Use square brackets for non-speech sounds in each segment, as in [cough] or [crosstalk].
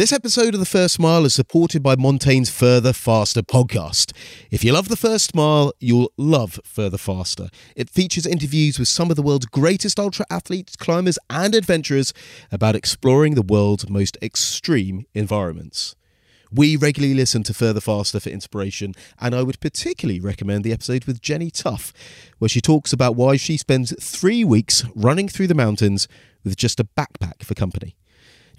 This episode of The First Mile is supported by Montane's Further Faster podcast. If you love The First Mile, you'll love Further Faster. It features interviews with some of the world's greatest ultra athletes, climbers, and adventurers about exploring the world's most extreme environments. We regularly listen to Further Faster for inspiration, and I would particularly recommend the episode with Jenny Tough, where she talks about why she spends three weeks running through the mountains with just a backpack for company.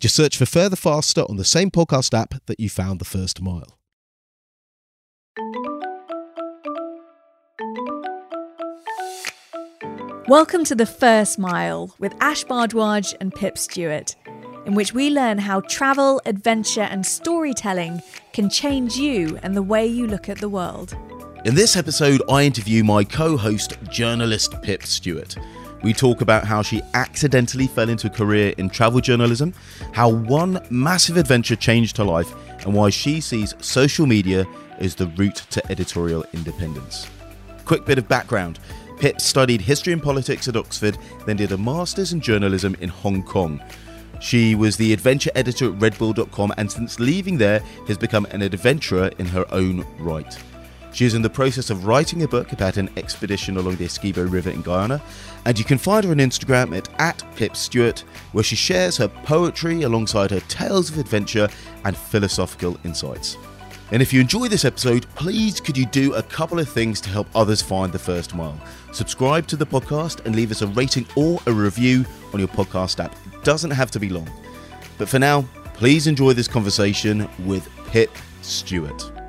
Just search for Further Faster on the same podcast app that you found The First Mile. Welcome to The First Mile with Ash Bhardwaj and Pip Stewart, in which we learn how travel, adventure, and storytelling can change you and the way you look at the world. In this episode, I interview my co host, journalist Pip Stewart. We talk about how she accidentally fell into a career in travel journalism, how one massive adventure changed her life, and why she sees social media as the route to editorial independence. Quick bit of background Pip studied history and politics at Oxford, then did a master's in journalism in Hong Kong. She was the adventure editor at redbull.com and since leaving there has become an adventurer in her own right. She is in the process of writing a book about an expedition along the Essequibo River in Guyana, and you can find her on Instagram at, at Pip Stewart, where she shares her poetry alongside her tales of adventure and philosophical insights. And if you enjoy this episode, please could you do a couple of things to help others find the first mile? Subscribe to the podcast and leave us a rating or a review on your podcast app. It doesn't have to be long. But for now, please enjoy this conversation with Pip Stewart.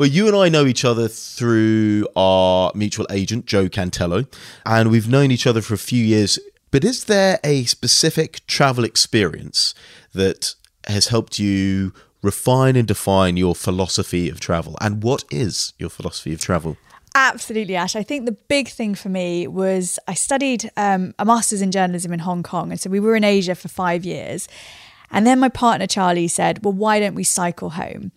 Well, you and I know each other through our mutual agent, Jo Cantello, and we've known each other for a few years. But is there a specific travel experience that has helped you refine and define your philosophy of travel? And what is your philosophy of travel? Absolutely, Ash. I think the big thing for me was I studied um, a master's in journalism in Hong Kong. And so we were in Asia for five years. And then my partner, Charlie, said, Well, why don't we cycle home?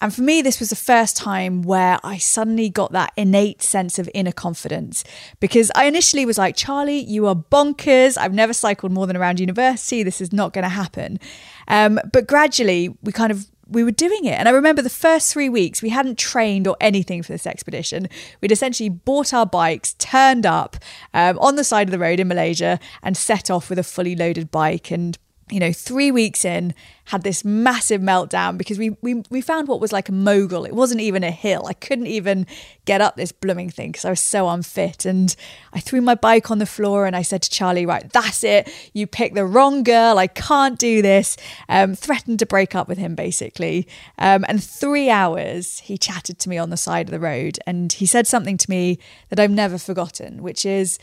And for me, this was the first time where I suddenly got that innate sense of inner confidence because I initially was like, Charlie, you are bonkers. I've never cycled more than around university. This is not going to happen. Um, but gradually, we kind of we were doing it. And I remember the first three weeks, we hadn't trained or anything for this expedition. We'd essentially bought our bikes, turned up um, on the side of the road in Malaysia, and set off with a fully loaded bike. And you know, three weeks in, had this massive meltdown because we we we found what was like a mogul. It wasn't even a hill. I couldn't even get up this blooming thing because I was so unfit. And I threw my bike on the floor and I said to Charlie, "Right, that's it. You picked the wrong girl. I can't do this." Um, threatened to break up with him basically. Um, and three hours he chatted to me on the side of the road, and he said something to me that I've never forgotten, which is,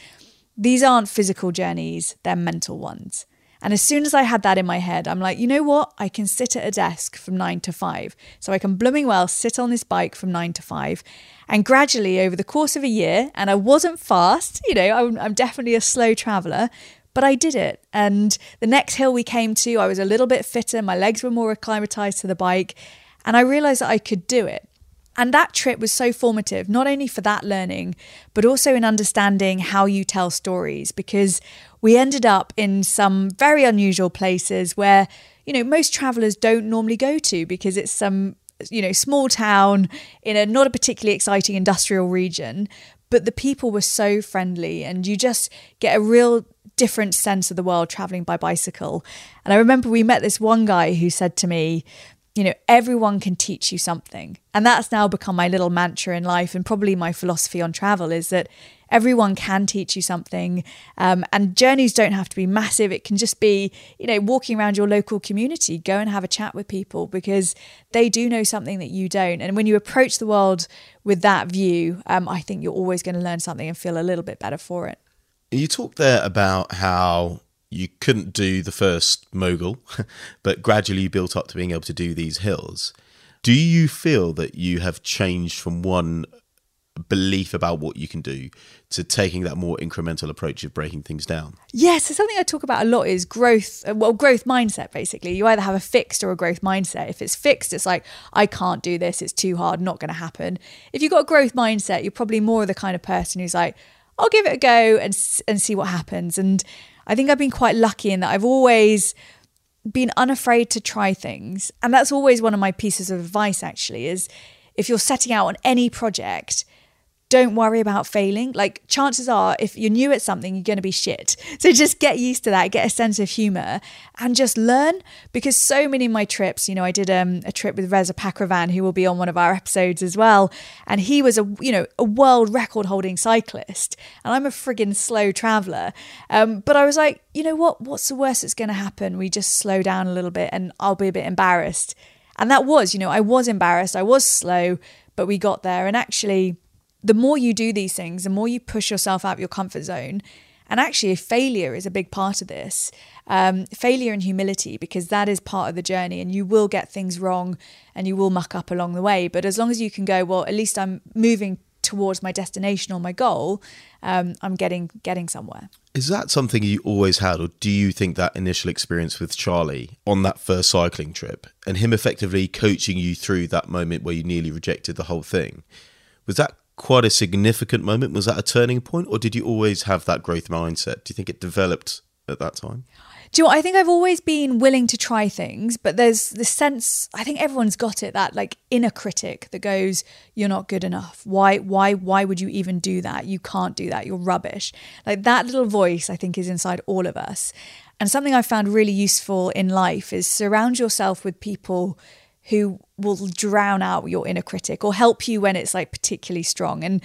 "These aren't physical journeys; they're mental ones." And as soon as I had that in my head, I'm like, you know what? I can sit at a desk from nine to five. So I can blooming well sit on this bike from nine to five. And gradually, over the course of a year, and I wasn't fast, you know, I'm, I'm definitely a slow traveler, but I did it. And the next hill we came to, I was a little bit fitter, my legs were more acclimatized to the bike, and I realized that I could do it. And that trip was so formative, not only for that learning, but also in understanding how you tell stories, because we ended up in some very unusual places where, you know, most travelers don't normally go to because it's some, you know, small town in a not a particularly exciting industrial region. But the people were so friendly, and you just get a real different sense of the world traveling by bicycle. And I remember we met this one guy who said to me, you know, everyone can teach you something. And that's now become my little mantra in life and probably my philosophy on travel is that everyone can teach you something. Um, and journeys don't have to be massive. It can just be, you know, walking around your local community, go and have a chat with people because they do know something that you don't. And when you approach the world with that view, um, I think you're always going to learn something and feel a little bit better for it. You talked there about how you couldn't do the first mogul, [laughs] but gradually you built up to being able to do these hills. Do you feel that you have changed from one belief about what you can do to taking that more incremental approach of breaking things down? Yes, so something I talk about a lot is growth, uh, well, growth mindset basically. You either have a fixed or a growth mindset. If it's fixed, it's like, I can't do this, it's too hard, not going to happen. If you've got a growth mindset, you're probably more the kind of person who's like, I'll give it a go and, and see what happens. And I think I've been quite lucky in that I've always been unafraid to try things. And that's always one of my pieces of advice, actually, is if you're setting out on any project, don't worry about failing. Like, chances are, if you're new at something, you're going to be shit. [laughs] So just get used to that, get a sense of humor, and just learn. Because so many of my trips, you know, I did um, a trip with Reza Pakravan, who will be on one of our episodes as well. And he was a, you know, a world record holding cyclist. And I'm a friggin' slow traveler. Um, but I was like, you know what? What's the worst that's going to happen? We just slow down a little bit and I'll be a bit embarrassed. And that was, you know, I was embarrassed. I was slow, but we got there. And actually, the more you do these things, the more you push yourself out of your comfort zone. And actually, failure is a big part of this. Um, failure and humility, because that is part of the journey, and you will get things wrong and you will muck up along the way. But as long as you can go, well, at least I'm moving towards my destination or my goal, um, I'm getting getting somewhere. Is that something you always had, or do you think that initial experience with Charlie on that first cycling trip and him effectively coaching you through that moment where you nearly rejected the whole thing, was that quite a significant moment? Was that a turning point, or did you always have that growth mindset? Do you think it developed at that time? Do you know, I think I've always been willing to try things, but there's the sense I think everyone's got it that like inner critic that goes, You're not good enough. Why why why would you even do that? You can't do that. You're rubbish. Like that little voice I think is inside all of us. And something I found really useful in life is surround yourself with people who will drown out your inner critic or help you when it's like particularly strong. And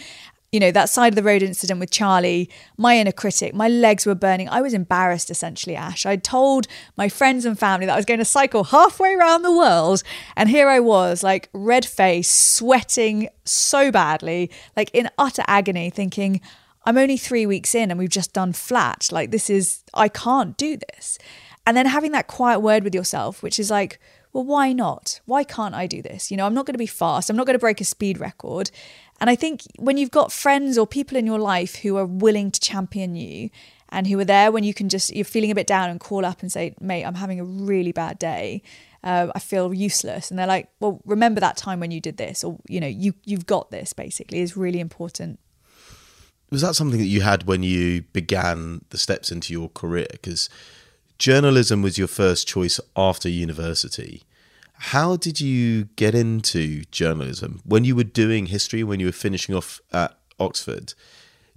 you know, that side of the road incident with Charlie, my inner critic, my legs were burning. I was embarrassed essentially, Ash. I'd told my friends and family that I was going to cycle halfway around the world. And here I was, like red face, sweating so badly, like in utter agony, thinking, I'm only three weeks in and we've just done flat. Like, this is, I can't do this. And then having that quiet word with yourself, which is like, well, why not? Why can't I do this? You know, I'm not going to be fast. I'm not going to break a speed record. And I think when you've got friends or people in your life who are willing to champion you and who are there when you can just, you're feeling a bit down and call up and say, mate, I'm having a really bad day. Uh, I feel useless. And they're like, well, remember that time when you did this, or, you know, you, you've got this basically is really important. Was that something that you had when you began the steps into your career? Because journalism was your first choice after university. How did you get into journalism? When you were doing history, when you were finishing off at Oxford,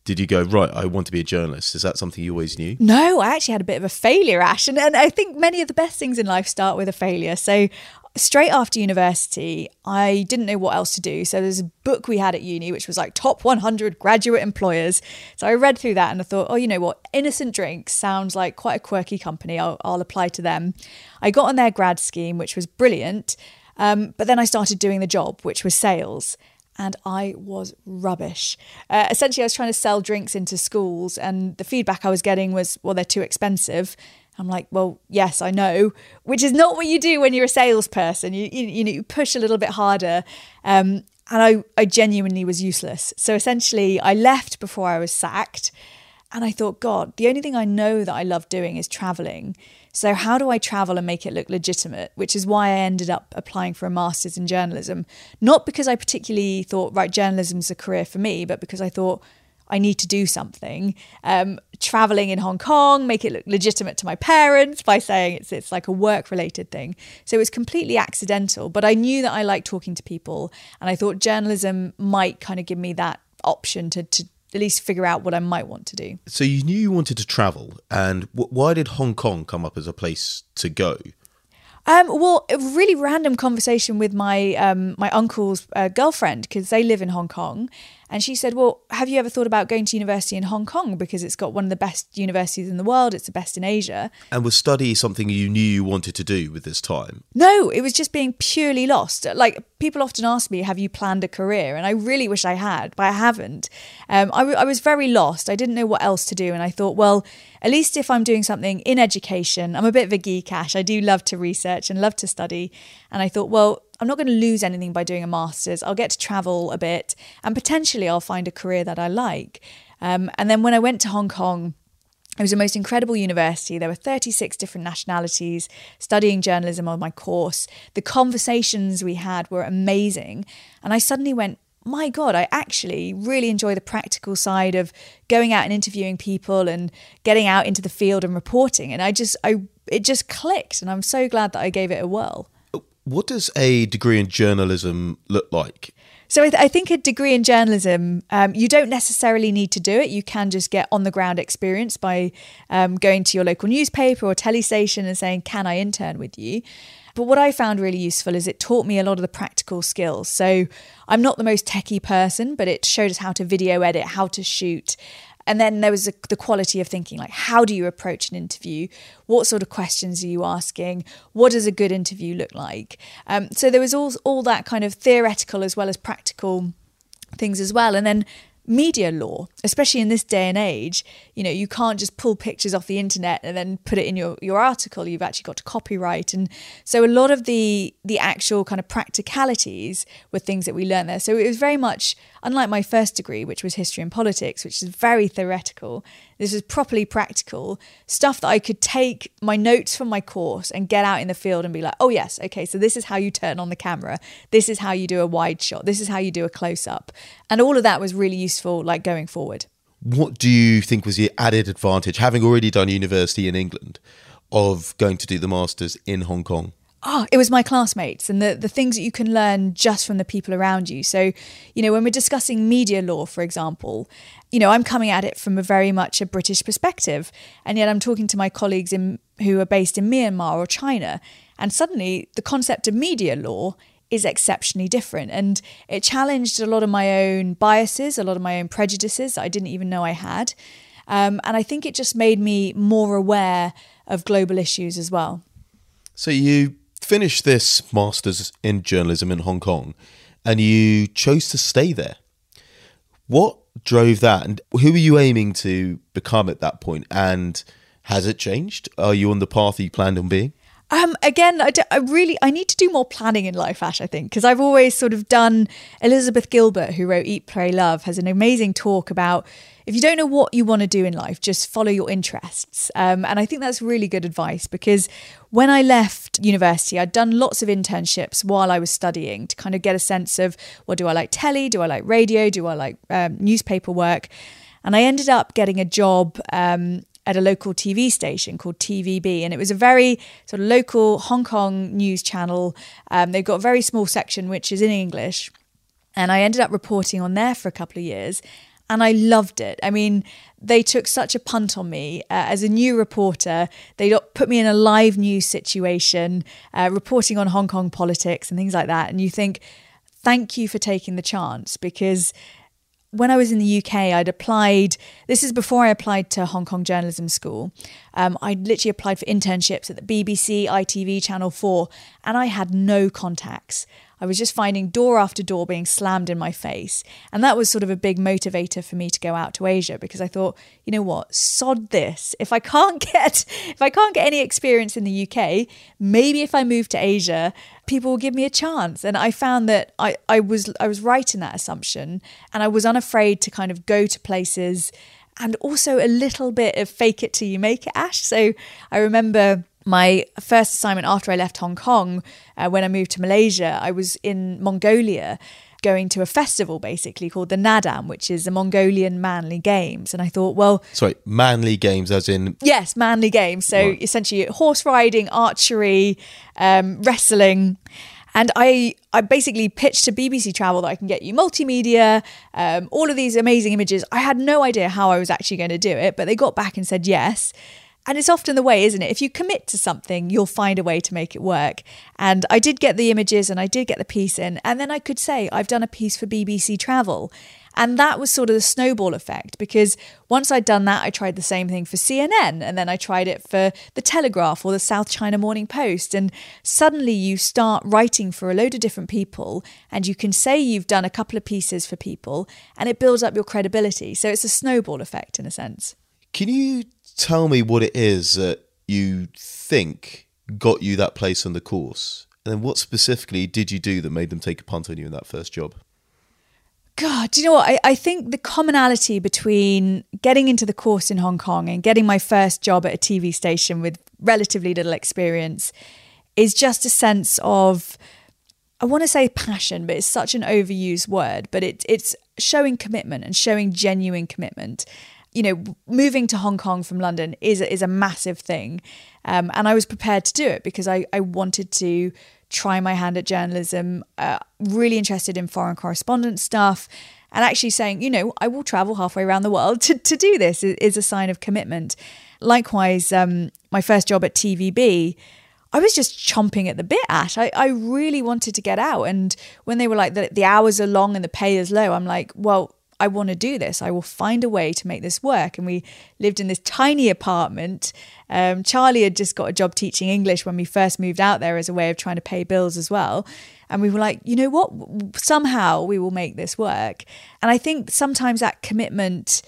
did you go, right, I want to be a journalist? Is that something you always knew? No, I actually had a bit of a failure, Ash. And, and I think many of the best things in life start with a failure. So straight after university, I didn't know what else to do. So there's a book we had at uni, which was like top 100 graduate employers. So I read through that and I thought, oh, you know what? Innocent Drinks sounds like quite a quirky company. I'll, I'll apply to them. I got on their grad scheme, which was brilliant. Um, but then I started doing the job, which was sales. And I was rubbish. Uh, essentially, I was trying to sell drinks into schools, and the feedback I was getting was, well, they're too expensive. I'm like, well, yes, I know, which is not what you do when you're a salesperson. You you, you know you push a little bit harder, um, and I I genuinely was useless. So essentially, I left before I was sacked, and I thought, God, the only thing I know that I love doing is traveling. So how do I travel and make it look legitimate? Which is why I ended up applying for a master's in journalism, not because I particularly thought right journalism's a career for me, but because I thought I need to do something. Um, traveling in Hong Kong, make it look legitimate to my parents by saying it's it's like a work related thing. So it was completely accidental, but I knew that I liked talking to people, and I thought journalism might kind of give me that option to to at least figure out what I might want to do. So you knew you wanted to travel, and w- why did Hong Kong come up as a place to go? Um, well, a really random conversation with my um, my uncle's uh, girlfriend because they live in Hong Kong, and she said, Well, have you ever thought about going to university in Hong Kong? Because it's got one of the best universities in the world, it's the best in Asia. And was study something you knew you wanted to do with this time? No, it was just being purely lost. Like people often ask me, Have you planned a career? And I really wish I had, but I haven't. Um, I, w- I was very lost. I didn't know what else to do. And I thought, Well, at least if I'm doing something in education, I'm a bit of a geek, Ash. I do love to research and love to study. And I thought, Well, I'm not going to lose anything by doing a master's. I'll get to travel a bit and potentially I'll find a career that I like. Um, and then when I went to Hong Kong, it was the most incredible university. There were 36 different nationalities studying journalism on my course. The conversations we had were amazing. And I suddenly went, my God, I actually really enjoy the practical side of going out and interviewing people and getting out into the field and reporting. And I just, I, it just clicked. And I'm so glad that I gave it a whirl. What does a degree in journalism look like? So I, th- I, think a degree in journalism, um, you don't necessarily need to do it. You can just get on the ground experience by um, going to your local newspaper or telly station and saying, "Can I intern with you?" But what I found really useful is it taught me a lot of the practical skills. So I'm not the most techie person, but it showed us how to video edit, how to shoot, and then there was a, the quality of thinking like how do you approach an interview? What sort of questions are you asking? What does a good interview look like? Um, so there was all, all that kind of theoretical as well as practical things as well. And then media law, especially in this day and age, you know, you can't just pull pictures off the internet and then put it in your, your article. You've actually got to copyright. And so a lot of the the actual kind of practicalities were things that we learned there. So it was very much unlike my first degree, which was history and politics, which is very theoretical. This was properly practical stuff that I could take my notes from my course and get out in the field and be like, oh, yes, okay, so this is how you turn on the camera. This is how you do a wide shot. This is how you do a close up. And all of that was really useful, like going forward. What do you think was the added advantage, having already done university in England, of going to do the masters in Hong Kong? Oh, it was my classmates and the, the things that you can learn just from the people around you. So, you know, when we're discussing media law, for example, you know, I'm coming at it from a very much a British perspective. And yet I'm talking to my colleagues in, who are based in Myanmar or China. And suddenly the concept of media law is exceptionally different. And it challenged a lot of my own biases, a lot of my own prejudices that I didn't even know I had. Um, and I think it just made me more aware of global issues as well. So you finished this master's in journalism in Hong Kong and you chose to stay there. What drove that and who were you aiming to become at that point and has it changed? Are you on the path you planned on being? Um, again, I, I, really I need to do more planning in life, Ash. I think because I've always sort of done. Elizabeth Gilbert, who wrote Eat, Pray, Love, has an amazing talk about if you don't know what you want to do in life, just follow your interests. Um, and I think that's really good advice because when I left university, I'd done lots of internships while I was studying to kind of get a sense of well, do I like telly? Do I like radio? Do I like um, newspaper work? And I ended up getting a job um, at a local TV station called TVB. And it was a very sort of local Hong Kong news channel. Um, they've got a very small section which is in English. And I ended up reporting on there for a couple of years. And I loved it. I mean, they took such a punt on me uh, as a new reporter. They put me in a live news situation, uh, reporting on Hong Kong politics and things like that. And you think, thank you for taking the chance because when I was in the UK, I'd applied. This is before I applied to Hong Kong Journalism School. Um, I literally applied for internships at the BBC, ITV, Channel 4, and I had no contacts. I was just finding door after door being slammed in my face. And that was sort of a big motivator for me to go out to Asia because I thought, you know what, sod this. If I can't [laughs] get if I can't get any experience in the UK, maybe if I move to Asia, people will give me a chance. And I found that I, I was I was right in that assumption. And I was unafraid to kind of go to places and also a little bit of fake it till you make it, Ash. So I remember my first assignment after I left Hong Kong, uh, when I moved to Malaysia, I was in Mongolia going to a festival basically called the Naadam, which is the Mongolian Manly Games. And I thought, well. Sorry, Manly Games as in. Yes, Manly Games. So right. essentially horse riding, archery, um, wrestling. And I, I basically pitched to BBC Travel that I can get you multimedia, um, all of these amazing images. I had no idea how I was actually going to do it, but they got back and said yes. And it's often the way, isn't it? If you commit to something, you'll find a way to make it work. And I did get the images and I did get the piece in. And then I could say, I've done a piece for BBC Travel. And that was sort of the snowball effect because once I'd done that, I tried the same thing for CNN and then I tried it for The Telegraph or the South China Morning Post. And suddenly you start writing for a load of different people and you can say you've done a couple of pieces for people and it builds up your credibility. So it's a snowball effect in a sense. Can you tell me what it is that you think got you that place on the course? And then what specifically did you do that made them take a punt on you in that first job? God, do you know what? I, I think the commonality between getting into the course in Hong Kong and getting my first job at a TV station with relatively little experience is just a sense of I want to say passion, but it's such an overused word. But it, it's showing commitment and showing genuine commitment. You know, moving to Hong Kong from London is is a massive thing, um, and I was prepared to do it because I I wanted to try my hand at journalism. Uh, really interested in foreign correspondence stuff, and actually saying, you know, I will travel halfway around the world to to do this is, is a sign of commitment. Likewise, um, my first job at TVB I was just chomping at the bit at. I, I really wanted to get out. And when they were like, the, the hours are long and the pay is low, I'm like, well, I want to do this. I will find a way to make this work. And we lived in this tiny apartment. Um, Charlie had just got a job teaching English when we first moved out there as a way of trying to pay bills as well. And we were like, you know what? Somehow we will make this work. And I think sometimes that commitment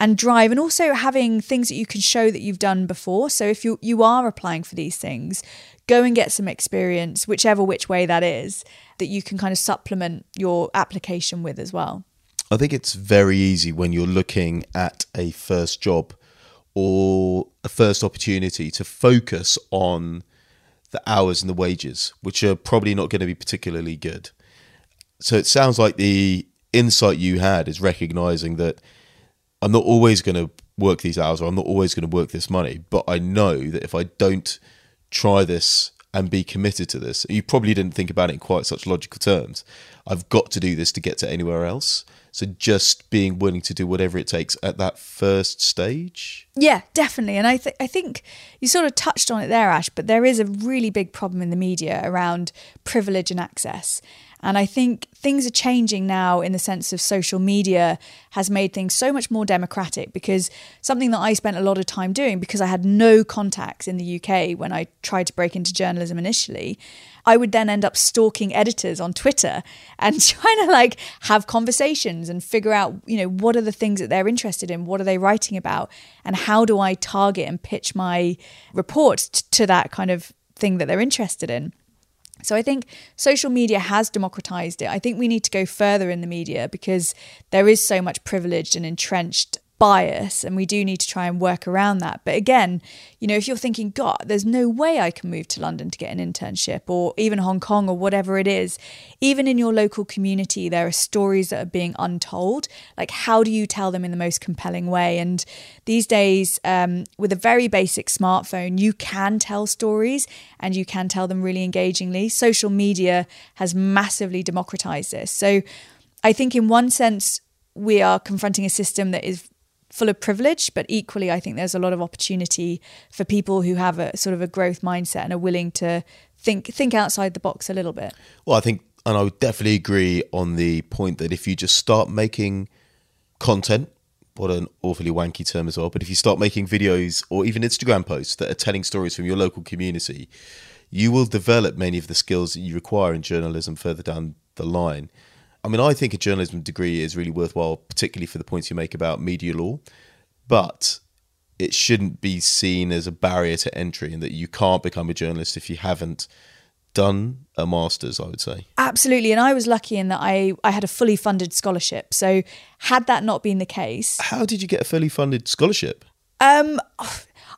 and drive and also having things that you can show that you've done before so if you you are applying for these things go and get some experience whichever which way that is that you can kind of supplement your application with as well i think it's very easy when you're looking at a first job or a first opportunity to focus on the hours and the wages which are probably not going to be particularly good so it sounds like the insight you had is recognizing that I'm not always going to work these hours or I'm not always going to work this money, but I know that if I don't try this and be committed to this, you probably didn't think about it in quite such logical terms. I've got to do this to get to anywhere else. So just being willing to do whatever it takes at that first stage. Yeah, definitely. And I th- I think you sort of touched on it there, Ash, but there is a really big problem in the media around privilege and access. And I think things are changing now in the sense of social media has made things so much more democratic because something that I spent a lot of time doing because I had no contacts in the UK when I tried to break into journalism initially. I would then end up stalking editors on Twitter [laughs] and trying to like have conversations and figure out, you know, what are the things that they're interested in? What are they writing about? And how do I target and pitch my report to that kind of thing that they're interested in? So I think social media has democratized it. I think we need to go further in the media because there is so much privileged and entrenched bias and we do need to try and work around that. But again you know if you're thinking god there's no way i can move to london to get an internship or even hong kong or whatever it is even in your local community there are stories that are being untold. Like how do you tell them in the most compelling way? And these days um, with a very basic smartphone you can tell stories and you can tell them really engagingly. Social media has massively democratized this. So i think in one sense we are confronting a system that is full of privilege, but equally, I think there's a lot of opportunity for people who have a sort of a growth mindset and are willing to think think outside the box a little bit. Well, I think, and I would definitely agree on the point that if you just start making content, what an awfully wanky term as well, but if you start making videos or even Instagram posts that are telling stories from your local community, you will develop many of the skills that you require in journalism further down the line. I mean, I think a journalism degree is really worthwhile, particularly for the points you make about media law, but it shouldn't be seen as a barrier to entry and that you can't become a journalist if you haven't done a master's, I would say. Absolutely. And I was lucky in that I, I had a fully funded scholarship. So, had that not been the case. How did you get a fully funded scholarship? Um,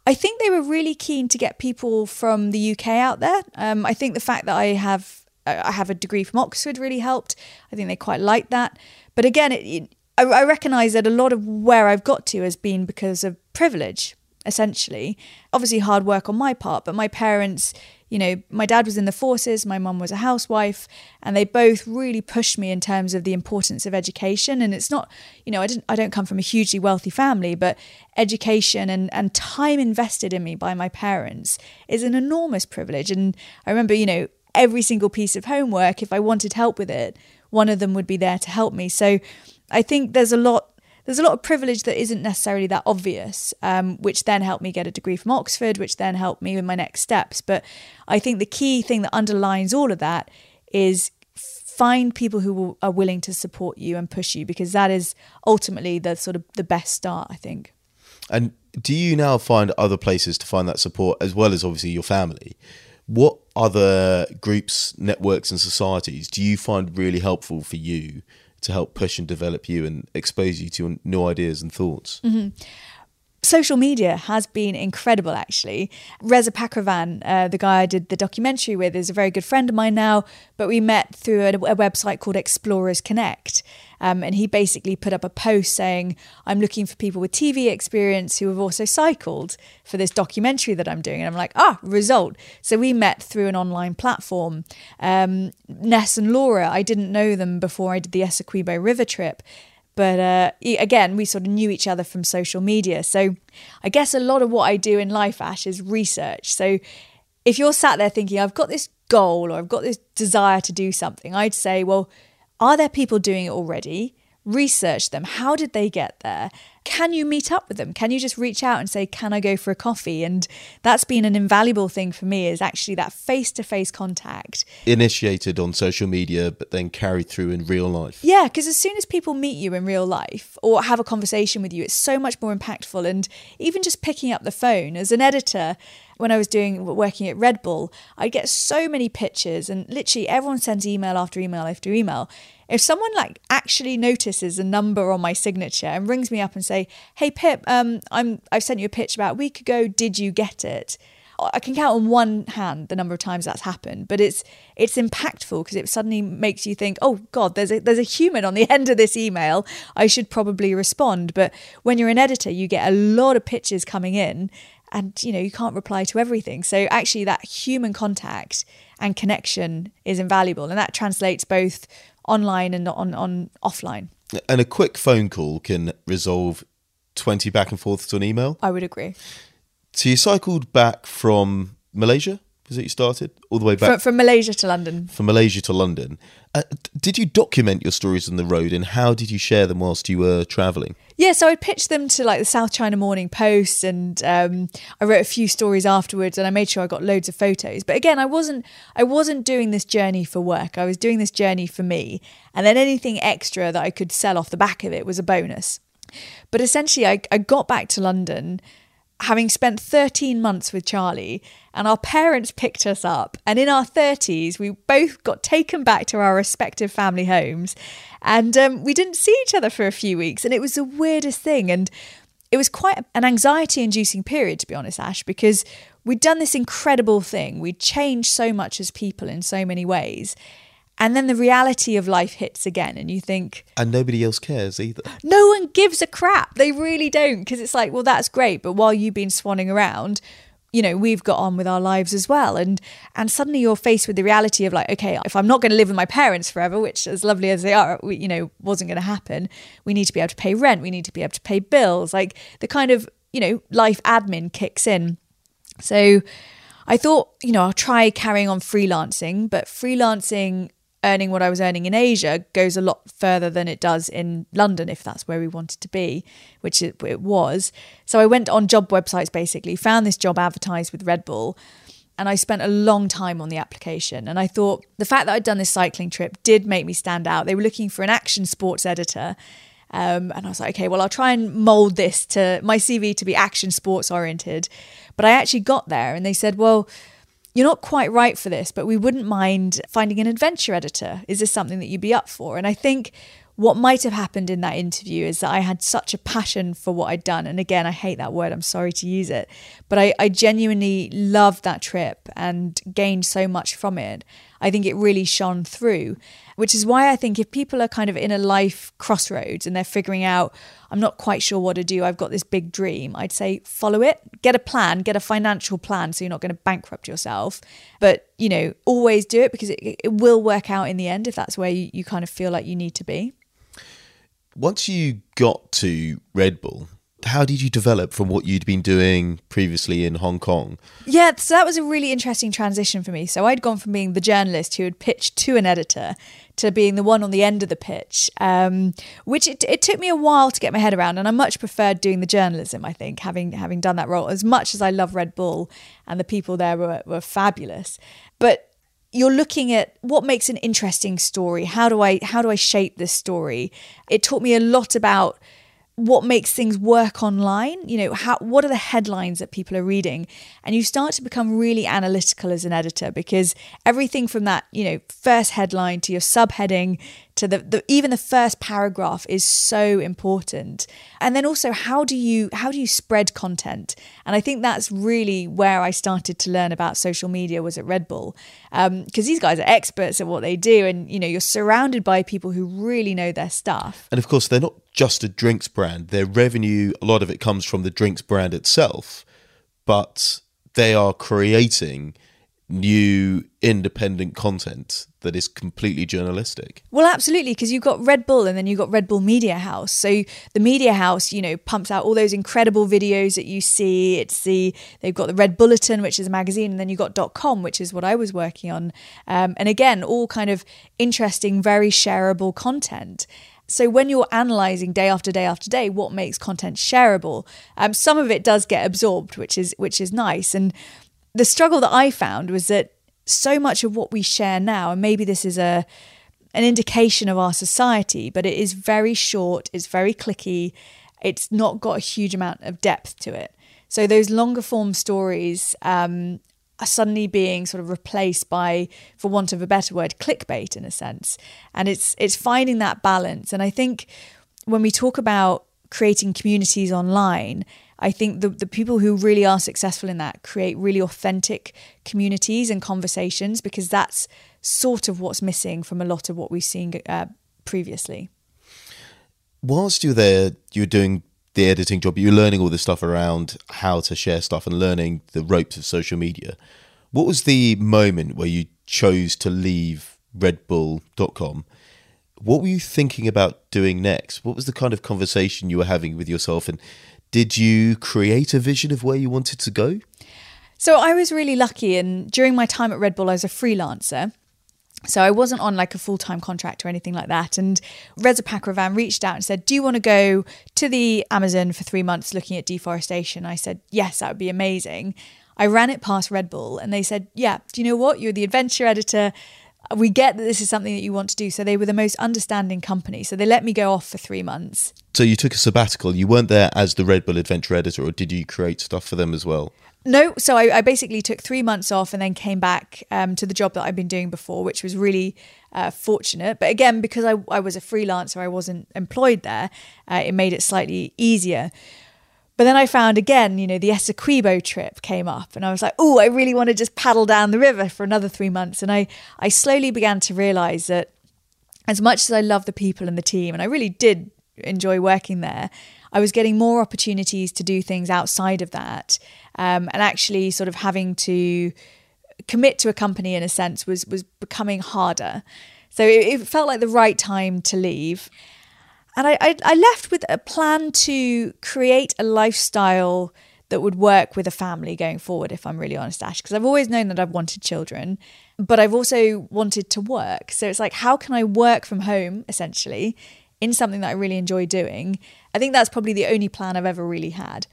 I think they were really keen to get people from the UK out there. Um, I think the fact that I have I have a degree from Oxford really helped. I think they quite liked that. But again, it, it, I, I recognize that a lot of where I've got to has been because of privilege, essentially. Obviously, hard work on my part, but my parents, you know, my dad was in the forces, my mum was a housewife, and they both really pushed me in terms of the importance of education. And it's not, you know, I didn't, I don't come from a hugely wealthy family, but education and and time invested in me by my parents is an enormous privilege. And I remember, you know, every single piece of homework, if I wanted help with it, one of them would be there to help me. So I think there's a lot there's a lot of privilege that isn't necessarily that obvious, um, which then helped me get a degree from Oxford, which then helped me with my next steps. But I think the key thing that underlines all of that is find people who are willing to support you and push you because that is ultimately the sort of the best start, I think. And do you now find other places to find that support as well as obviously your family? What other groups, networks, and societies do you find really helpful for you to help push and develop you and expose you to new ideas and thoughts? Mm-hmm. social media has been incredible actually reza pakravan uh, the guy i did the documentary with is a very good friend of mine now but we met through a, a website called explorers connect um, and he basically put up a post saying i'm looking for people with tv experience who have also cycled for this documentary that i'm doing and i'm like ah result so we met through an online platform um, ness and laura i didn't know them before i did the essequibo river trip but uh, again, we sort of knew each other from social media. So I guess a lot of what I do in life, Ash, is research. So if you're sat there thinking, I've got this goal or I've got this desire to do something, I'd say, well, are there people doing it already? Research them. How did they get there? can you meet up with them? Can you just reach out and say, Can I go for a coffee? And that's been an invaluable thing for me is actually that face to face contact. Initiated on social media, but then carried through in real life. Yeah, because as soon as people meet you in real life or have a conversation with you, it's so much more impactful. And even just picking up the phone as an editor, when I was doing working at Red Bull, I get so many pictures and literally everyone sends email after email after email. If someone like actually notices a number on my signature and rings me up and say, "Hey Pip, um, I'm I've sent you a pitch about a week ago. Did you get it?" I can count on one hand the number of times that's happened, but it's it's impactful because it suddenly makes you think, "Oh God, there's a there's a human on the [laughs] end of this email. I should probably respond." But when you're an editor, you get a lot of pitches coming in, and you know you can't reply to everything. So actually, that human contact and connection is invaluable, and that translates both online and on, on offline. And a quick phone call can resolve 20 back and forths to an email. I would agree. So you cycled back from Malaysia? Was it you started all the way back from, from Malaysia to London? From Malaysia to London. Uh, did you document your stories on the road, and how did you share them whilst you were traveling? Yeah, so I pitched them to like the South China Morning Post, and um, I wrote a few stories afterwards, and I made sure I got loads of photos. But again, I wasn't I wasn't doing this journey for work. I was doing this journey for me, and then anything extra that I could sell off the back of it was a bonus. But essentially, I, I got back to London having spent 13 months with Charlie, and our parents picked us up. And in our 30s, we both got taken back to our respective family homes. And um, we didn't see each other for a few weeks. And it was the weirdest thing. And it was quite an anxiety inducing period, to be honest, Ash, because we'd done this incredible thing. We'd changed so much as people in so many ways. And then the reality of life hits again, and you think. And nobody else cares either. No one gives a crap. They really don't. Because it's like, well, that's great. But while you've been swanning around, you know we've got on with our lives as well and and suddenly you're faced with the reality of like okay if i'm not going to live with my parents forever which as lovely as they are we, you know wasn't going to happen we need to be able to pay rent we need to be able to pay bills like the kind of you know life admin kicks in so i thought you know i'll try carrying on freelancing but freelancing earning what I was earning in Asia goes a lot further than it does in London, if that's where we wanted to be, which it, it, was. So I went on job websites basically, found this job advertised with Red Bull, and I spent a long time on the application. And I thought the fact that I'd done this cycling trip did make me stand out. They were looking for an action sports editor. Um, and I was like, okay, well, I'll try and mold this to my CV to be action sports oriented. But I actually got there and they said, well, you're not quite right for this, but we wouldn't mind finding an adventure editor. Is this something that you'd be up for? And I think what might have happened in that interview is that I had such a passion for what I'd done. And again, I hate that word, I'm sorry to use it, but I, I genuinely loved that trip and gained so much from it. I think it really shone through, which is why I think if people are kind of in a life crossroads and they're figuring out, I'm not quite sure what to do, I've got this big dream, I'd say follow it, get a plan, get a financial plan so you're not going to bankrupt yourself. But, you know, always do it because it, it will work out in the end if that's where you, you kind of feel like you need to be. Once you got to Red Bull, how did you develop from what you'd been doing previously in Hong Kong? Yeah, so that was a really interesting transition for me. So I'd gone from being the journalist who had pitched to an editor to being the one on the end of the pitch, um, which it, it, took me a while to get my head around. And I much preferred doing the journalism, I think, having having done that role. As much as I love Red Bull and the people there were, were fabulous. But you're looking at what makes an interesting story. How do I how do I shape this story? It taught me a lot about what makes things work online you know how what are the headlines that people are reading? And you start to become really analytical as an editor because everything from that you know first headline to your subheading to the, the even the first paragraph is so important. And then also how do you how do you spread content? And i think that's really where i started to learn about social media was at red bull because um, these guys are experts at what they do and you know you're surrounded by people who really know their stuff. And of course they're not just a drinks brand. Their revenue a lot of it comes from the drinks brand itself but they are creating new independent content that is completely journalistic. Well, absolutely, because you've got Red Bull and then you've got Red Bull Media House. So the Media House, you know, pumps out all those incredible videos that you see. It's the they've got the Red Bulletin, which is a magazine, and then you've got .com, which is what I was working on. Um, and again, all kind of interesting, very shareable content. So when you're analyzing day after day after day what makes content shareable, um, some of it does get absorbed, which is which is nice. And the struggle that I found was that so much of what we share now, and maybe this is a an indication of our society, but it is very short, it's very clicky, it's not got a huge amount of depth to it. So those longer form stories um, are suddenly being sort of replaced by, for want of a better word, clickbait in a sense. And it's it's finding that balance. And I think when we talk about creating communities online, I think the, the people who really are successful in that create really authentic communities and conversations because that's sort of what's missing from a lot of what we've seen uh, previously. Whilst you're there, you're doing the editing job, you're learning all this stuff around how to share stuff and learning the ropes of social media. What was the moment where you chose to leave redbull.com? What were you thinking about doing next? What was the kind of conversation you were having with yourself? And did you create a vision of where you wanted to go? So I was really lucky, and during my time at Red Bull, I was a freelancer. So I wasn't on like a full time contract or anything like that. And Reza Pakravan reached out and said, Do you want to go to the Amazon for three months looking at deforestation? I said, Yes, that would be amazing. I ran it past Red Bull and they said, Yeah, do you know what? You're the adventure editor we get that this is something that you want to do. So they were the most understanding company. So they let me go off for three months. So you took a sabbatical. You weren't there as the Red Bull Adventure editor, or did you create stuff for them as well? No, so I, I basically took three months off and then came back um, to the job that I'd been doing before, which was really uh, fortunate. But again, because I, I was a freelancer, I wasn't employed there, uh, it made it slightly easier. But then I found again, you know, the Essequibo trip came up and I was like, oh, I really want to just paddle down the river for another three months. And I, I slowly began to realize that as much as I love the people and the team, and I really did enjoy working there, I was getting more opportunities to do things outside of that. Um, and actually sort of having to commit to a company in a sense was was becoming harder. So it, it felt like the right time to leave. And I, I, I left with a plan to create a lifestyle that would work with a family going forward, if I'm really honest, Ash, because I've always known that I've wanted children, but I've also wanted to work. So it's like, how can I work from home essentially in something that I really enjoy doing? I think that's probably the only plan I've ever really had,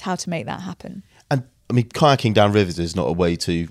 how to make that happen. And I mean, kayaking down rivers is not a way to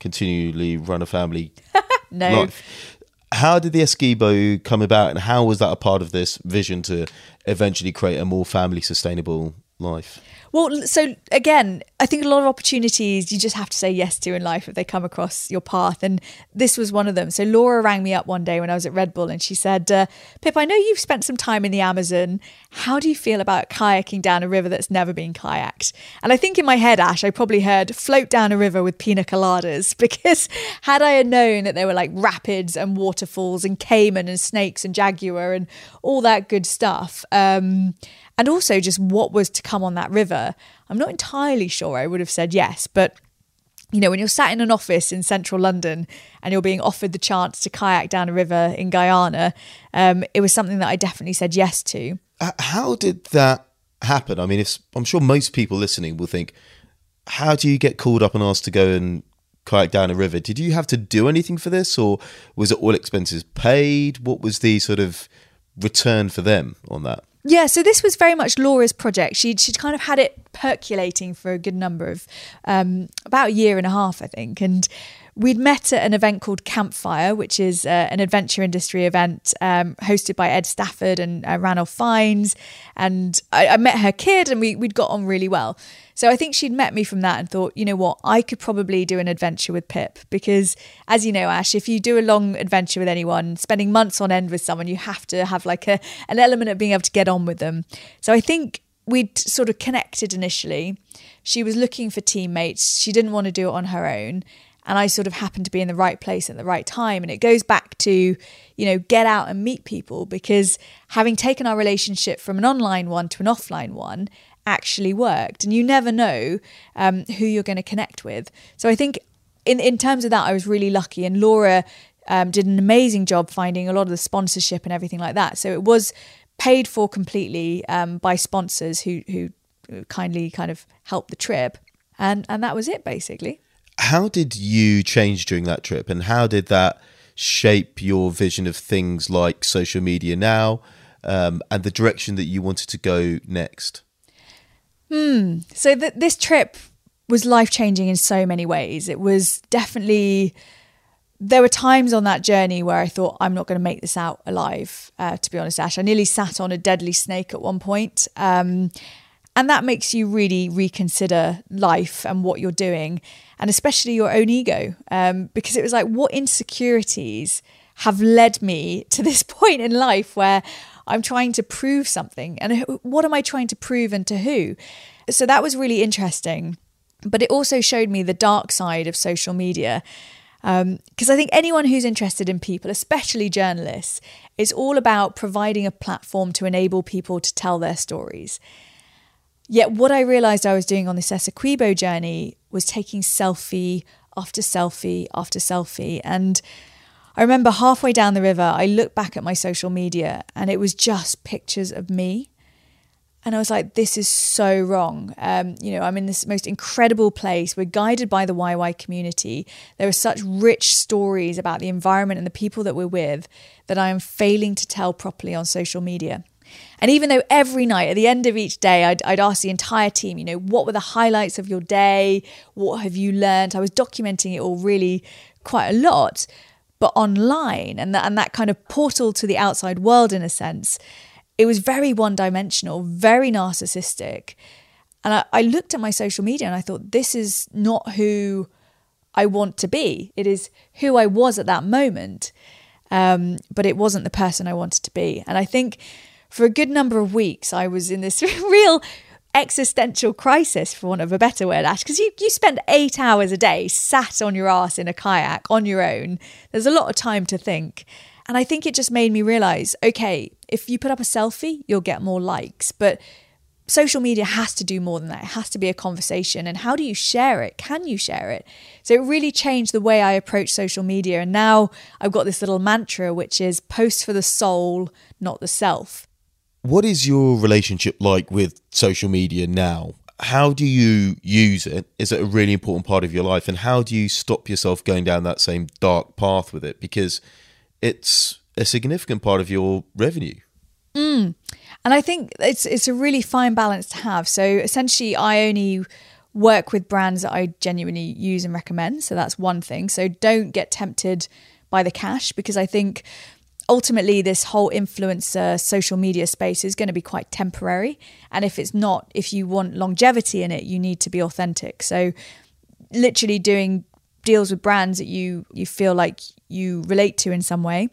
continually run a family. [laughs] no. Life how did the Essequibo come about, and how was that a part of this vision to eventually create a more family sustainable life? Well, so again, I think a lot of opportunities you just have to say yes to in life if they come across your path. And this was one of them. So Laura rang me up one day when I was at Red Bull and she said, uh, Pip, I know you've spent some time in the Amazon. How do you feel about kayaking down a river that's never been kayaked? And I think in my head, Ash, I probably heard float down a river with pina coladas [laughs] because had I had known that there were like rapids and waterfalls and caiman and snakes and jaguar and all that good stuff, um, and also just what was to come on that river. I'm not entirely sure I would have said yes, but you know, when you're sat in an office in central London and you're being offered the chance to kayak down a river in Guyana, um, it was something that I definitely said yes to. Uh, how did that happen? I mean, I'm sure most people listening will think, how do you get called up and asked to go and kayak down a river? Did you have to do anything for this, or was it all expenses paid? What was the sort of return for them on that? Yeah, so this was very much Laura's project. She'd, she'd kind of had it percolating for a good number of, um, about a year and a half, I think. And We'd met at an event called Campfire, which is uh, an adventure industry event um, hosted by Ed Stafford and uh, Ranulph Fiennes. And I, I, met her kid and we, we'd got on really well. So I think she'd met me from that and thought, you know what, I could probably do an adventure with Pip. Because as you know, Ash, if you do a long adventure with anyone, spending months on end with someone, you have to have like a, an element of being able to get on with them. So I think we'd sort of connected initially. She was looking for teammates. She didn't want to do it on her own and I sort of happened to be in the right place at the right time. And it goes back to, you know, get out and meet people because having taken our relationship from an online one to an offline one actually worked. And you never know um, who you're going to connect with. So I think in, in terms of that, I was really lucky. And Laura um, did an amazing job finding a lot of the sponsorship and everything like that. So it was paid for completely um, by sponsors who, who kindly kind of helped the trip. And, and that was it basically. How did you change during that trip, and how did that shape your vision of things like social media now um, and the direction that you wanted to go next? Hmm. So th- this trip was life changing in so many ways. It was definitely. There were times on that journey where I thought I'm not going to make this out alive. Uh, to be honest, Ash, I nearly sat on a deadly snake at one point, um, and that makes you really reconsider life and what you're doing and especially your own ego. Um, because it was like, what insecurities have led me [laughs] to this point in life where I'm trying to prove something? And what am I trying to prove and to who? So that was really interesting. But it also showed me the dark side of social media. Because um, I think anyone who's interested in people, especially journalists, is all about providing a platform to enable people to tell their stories. Yet, what I realized I was doing on this Essequibo journey was taking selfie after selfie after selfie. And I remember halfway down the river, I looked back at my social media and it was just pictures of me. And I was like, this is so wrong. Um, you know, I'm in this most incredible place. We're guided by the Wai Wai community. There are such rich stories about the environment and the people that we're with that I am failing to tell properly on social media. And even though every night at the end of each day, I'd, I'd ask the entire team, you know, what were the highlights of your day? What have you learned? I was documenting it all really quite a lot. But online and that, and that kind of portal to the outside world, in a sense, it was very one dimensional, very narcissistic. And I, I looked at my social media and I thought, this is not who I want to be. It is who I was at that moment. Um, but it wasn't the person I wanted to be. And I think for a good number of weeks, I was in this [laughs] real existential crisis, for want of a better word, Ash, because you, you spend eight hours a day sat on your ass in a kayak on your own. There's a lot of time to think. And I think it just made me realize okay, if you put up a selfie, you'll get more likes. But social media has to do more than that. It has to be a conversation. And how do you share it? Can you share it? So it really changed the way I approach social media. And now I've got this little mantra, which is post for the soul, not the self. What is your relationship like with social media now? How do you use it? Is it a really important part of your life? And how do you stop yourself going down that same dark path with it? Because it's a significant part of your revenue. Mm. And I think it's it's a really fine balance to have. So essentially, I only work with brands that I genuinely use and recommend. So that's one thing. So don't get tempted by the cash because I think ultimately this whole influencer social media space is going to be quite temporary and if it's not if you want longevity in it you need to be authentic so literally doing deals with brands that you you feel like you relate to in some way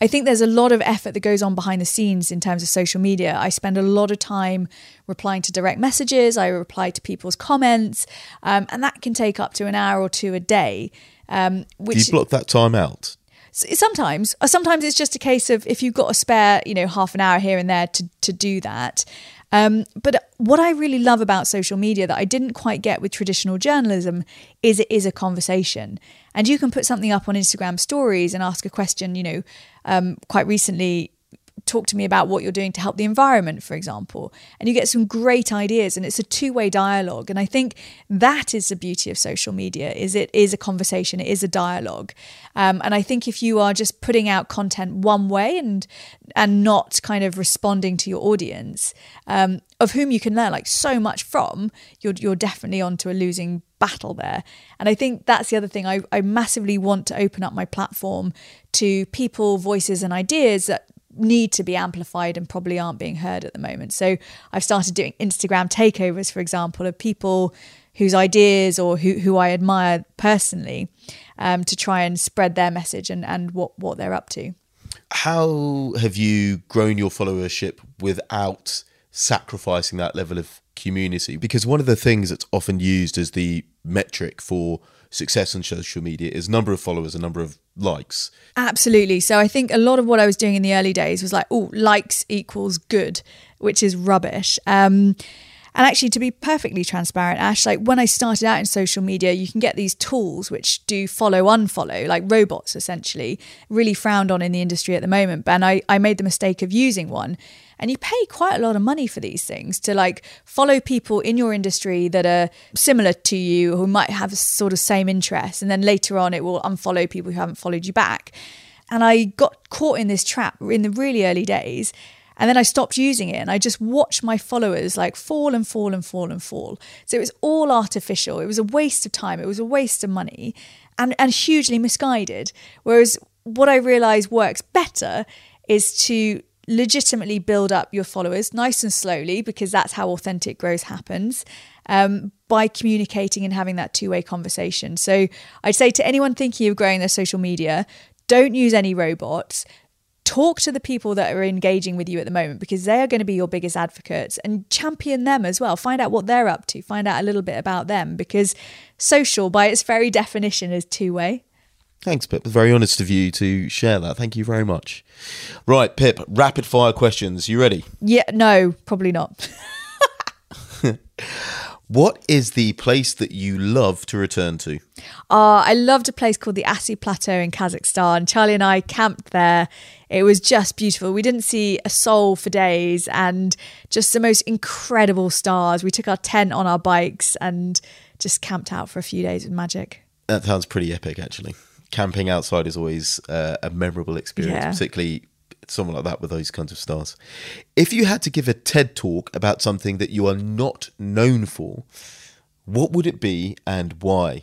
I think there's a lot of effort that goes on behind the scenes in terms of social media. I spend a lot of time replying to direct messages, I reply to people's comments, um, and that can take up to an hour or two a day. Um, which, Do you block that time out? Sometimes uh, sometimes it's just a case of if you've got a spare you know half an hour here and there to to do that um, but what I really love about social media that I didn't quite get with traditional journalism is it is a conversation. And you can put something up on Instagram stories and ask a question. You know, um, quite recently, talk to me about what you're doing to help the environment, for example. And you get some great ideas and it's a two-way dialogue. And I think that is the beauty of social media is it is a conversation, it is a dialogue. Um, and I think if you are just putting out content one way and and not kind of responding to your audience, um, of whom you can learn like so much from, you're you're definitely onto a losing battle there. And I think that's the other thing. I, I massively want to open up my platform to people, voices, and ideas that need to be amplified and probably aren't being heard at the moment. So I've started doing Instagram takeovers, for example, of people whose ideas or who, who I admire personally um, to try and spread their message and, and what, what they're up to. How have you grown your followership without sacrificing that level of community? Because one of the things that's often used as the metric for success on social media is number of followers and number of likes. Absolutely. So I think a lot of what I was doing in the early days was like, oh, likes equals good, which is rubbish. Um, and actually, to be perfectly transparent, Ash, like when I started out in social media, you can get these tools which do follow, unfollow, like robots essentially, really frowned on in the industry at the moment. And I, I made the mistake of using one and you pay quite a lot of money for these things to like follow people in your industry that are similar to you who might have sort of same interests and then later on it will unfollow people who haven't followed you back and i got caught in this trap in the really early days and then I stopped using it and I just watched my followers like fall and fall and fall and fall. So it was all artificial. It was a waste of time. It was a waste of money and, and hugely misguided. Whereas what I realized works better is to legitimately build up your followers nice and slowly because that's how authentic growth happens um, by communicating and having that two way conversation. So I'd say to anyone thinking of growing their social media, don't use any robots. Talk to the people that are engaging with you at the moment because they are going to be your biggest advocates and champion them as well. Find out what they're up to, find out a little bit about them because social, by its very definition, is two way. Thanks, Pip. Very honest of you to share that. Thank you very much. Right, Pip, rapid fire questions. You ready? Yeah, no, probably not. [laughs] what is the place that you love to return to? Uh, I loved a place called the Assy Plateau in Kazakhstan. Charlie and I camped there. It was just beautiful. We didn't see a soul for days and just the most incredible stars. We took our tent on our bikes and just camped out for a few days with magic. That sounds pretty epic, actually camping outside is always uh, a memorable experience, yeah. particularly someone like that with those kinds of stars. If you had to give a TED talk about something that you are not known for, what would it be and why?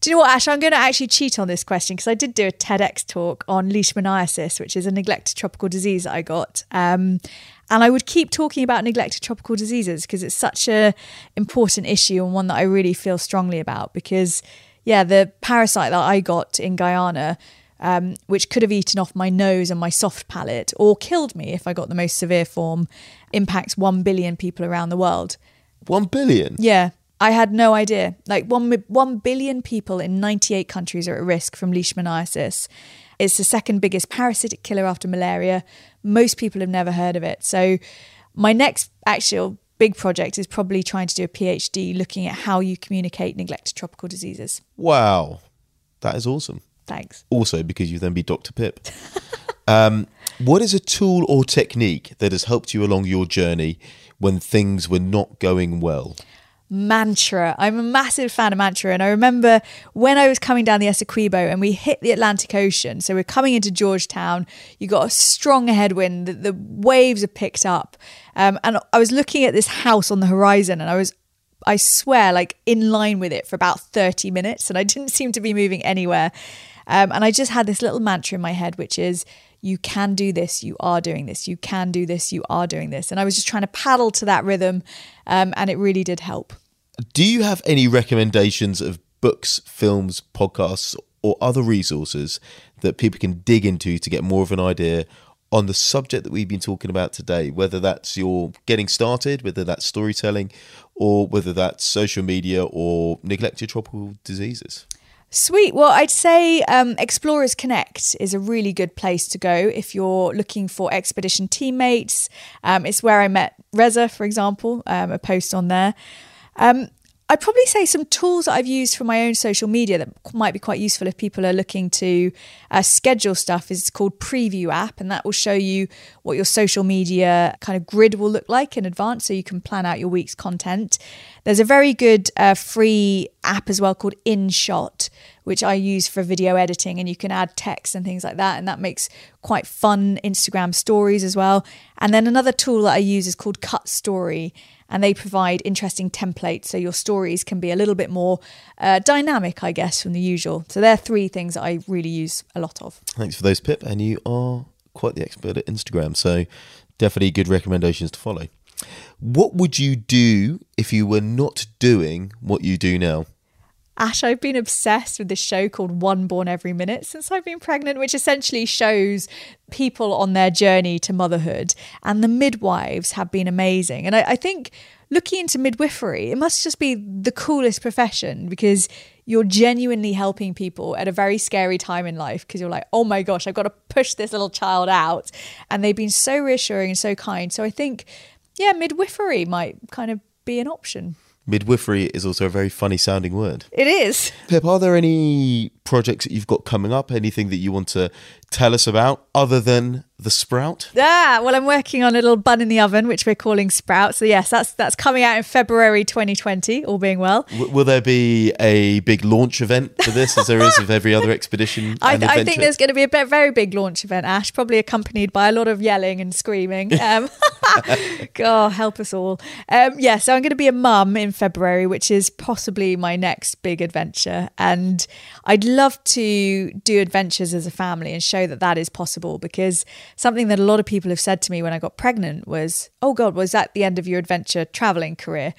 Do you know what, Ash? I'm going to actually cheat on this question because I did do a TEDx talk on leishmaniasis, which is a neglected tropical disease that I got. Um, and I would keep talking about neglected tropical diseases because it's such a important issue and one that I really feel strongly about because yeah, the parasite that I got in Guyana, um, which could have eaten off my nose and my soft palate or killed me if I got the most severe form, impacts 1 billion people around the world. 1 billion? Yeah. I had no idea. Like 1, 1 billion people in 98 countries are at risk from leishmaniasis. It's the second biggest parasitic killer after malaria. Most people have never heard of it. So, my next actual big project is probably trying to do a PhD looking at how you communicate neglected tropical diseases. Wow, that is awesome. Thanks. Also, because you then be Dr. Pip. [laughs] um, what is a tool or technique that has helped you along your journey when things were not going well? mantra. I'm a massive fan of mantra. And I remember when I was coming down the Essequibo and we hit the Atlantic Ocean. So we're coming into Georgetown. You got a strong headwind. The, the waves are picked up. Um, and I was looking at this house on the horizon and I was, I swear, like in line with it for about 30 minutes. And I didn't seem to be moving anywhere. Um, and I just had this little mantra in my head, which is, you can do this, you are doing this, you can do this, you are doing this. And I was just trying to paddle to that rhythm, um, and it really did help. Do you have any recommendations of books, films, podcasts, or other resources that people can dig into to get more of an idea on the subject that we've been talking about today, whether that's your getting started, whether that's storytelling, or whether that's social media or neglected tropical diseases? Sweet. Well, I'd say um, Explorers Connect is a really good place to go if you're looking for expedition teammates. Um, it's where I met Reza, for example, um, a post on there. I'd probably say some tools that I've used for my own social media that might be quite useful if people are looking to uh, schedule stuff is called Preview app, and that will show you what your social media kind of grid will look like in advance, so you can plan out your week's content. There's a very good uh, free app as well called InShot, which I use for video editing, and you can add text and things like that, and that makes quite fun Instagram stories as well. And then another tool that I use is called Cut Story and they provide interesting templates so your stories can be a little bit more uh, dynamic, I guess, from the usual. So they're three things I really use a lot of. Thanks for those, Pip. And you are quite the expert at Instagram, so definitely good recommendations to follow. What would you do if you were not doing what you do now? Ash, I've been obsessed with this show called One Born Every Minute since I've been pregnant, which essentially shows people on their journey to motherhood. And the midwives have been amazing. And I, I think looking into midwifery, it must just be the coolest profession because you're genuinely helping people at a very scary time in life because you're like, oh my gosh, I've got to push this little child out. And they've been so reassuring and so kind. So I think, yeah, midwifery might kind of be an option. Midwifery is also a very funny sounding word. It is. Pip, are there any projects that you've got coming up? Anything that you want to tell us about other than the sprout? Yeah, well, I'm working on a little bun in the oven, which we're calling Sprout. So yes, that's that's coming out in February 2020, all being well. W- will there be a big launch event for this, as there is of every other [laughs] expedition? I, I, think there's going to be a very big launch event, Ash, probably accompanied by a lot of yelling and screaming. [laughs] Um, [laughs] God, help us all. Um, yeah, so I'm going to be a mum in February, which is possibly my next big adventure, and I'd love to do adventures as a family and show that that is possible because something that a lot of people have said to me when I got pregnant was, oh God, was that the end of your adventure traveling career?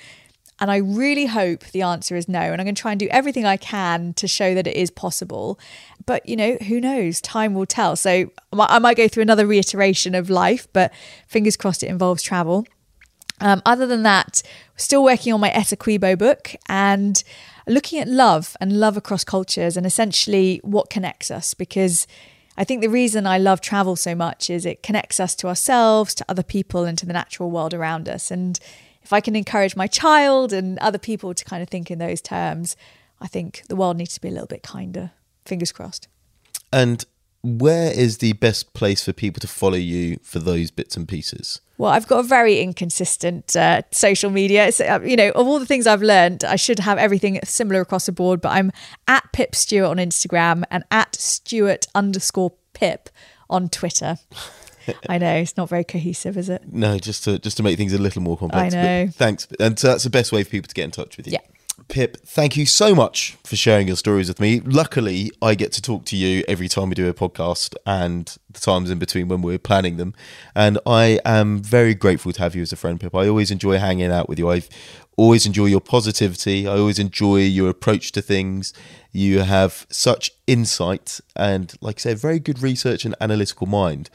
And I really hope the answer is no. And I'm going to try and do everything I can to show that it is possible. But, you know, who knows? Time will tell. So I might go through another reiteration of life, but fingers crossed it involves travel. Um, other than that, still working on my Essequibo book and looking at love and love across cultures and essentially what connects us because I think the reason I love travel so much is it connects us to ourselves, to other people, and to the natural world around us. And if I can encourage my child and other people to kind of think in those terms, I think the world needs to be a little bit kinder. Fingers crossed. And where is the best place for people to follow you for those bits and pieces? Well, I've got a very inconsistent uh, social media. It's, uh, you know, of all the things I've learned, I should have everything similar across the board. But I'm at Pip Stewart on Instagram and at Stewart underscore Pip on Twitter. [laughs] I know it's not very cohesive, is it? No, just to just to make things a little more complex. I know. thanks, and so that's the best way for people to get in touch with you. Yeah. Pip, thank you so much for sharing your stories with me. Luckily, I get to talk to you every time we do a podcast and the times in between when we're planning them. And I am very grateful to have you as a friend, Pip. I always enjoy hanging out with you. I always enjoy your positivity. I always enjoy your approach to things. You have such insight and, like I said, very good research and analytical mind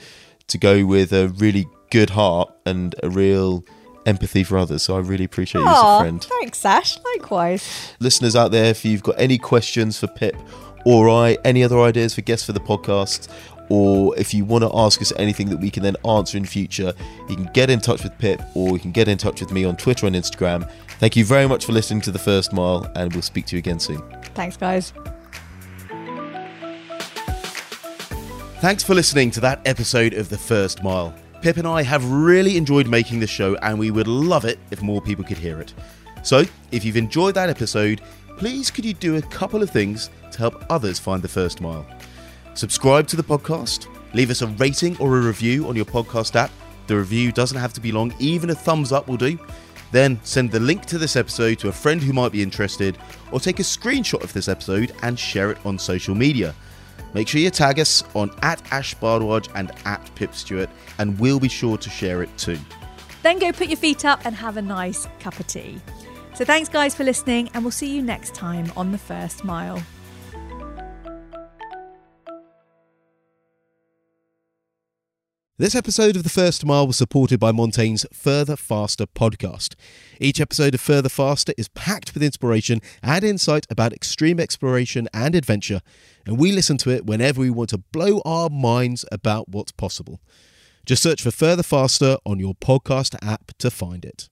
to go with a really good heart and a real empathy for others. So I really appreciate you as a friend. Thanks, Sash. Likewise. Listeners out there, if you've got any questions for Pip or I, any other ideas for guests for the podcast, or if you want to ask us anything that we can then answer in future, you can get in touch with Pip or you can get in touch with me on Twitter and Instagram. Thank you very much for listening to The First Mile, and we'll speak to you again soon. Thanks, guys. Thanks for listening to that episode of The First Mile. Pip and I have really enjoyed making this show, and we would love it if more people could hear it. So, if you've enjoyed that episode, please could you do a couple of things to help others find the first mile? Subscribe to the podcast, leave us a rating or a review on your podcast app. The review doesn't have to be long, even a thumbs up will do. Then send the link to this episode to a friend who might be interested, or take a screenshot of this episode and share it on social media. Make sure you tag us on at Ash Bhardwaj and at Pip Stewart, and we'll be sure to share it too. Then go put your feet up and have a nice cup of tea. So thanks, guys, for listening, and we'll see you next time on The First Mile. This episode of The First Mile was supported by Montane's Further Faster podcast. Each episode of Further Faster is packed with inspiration and insight about extreme exploration and adventure, and we listen to it whenever we want to blow our minds about what's possible. Just search for Further Faster on your podcast app to find it.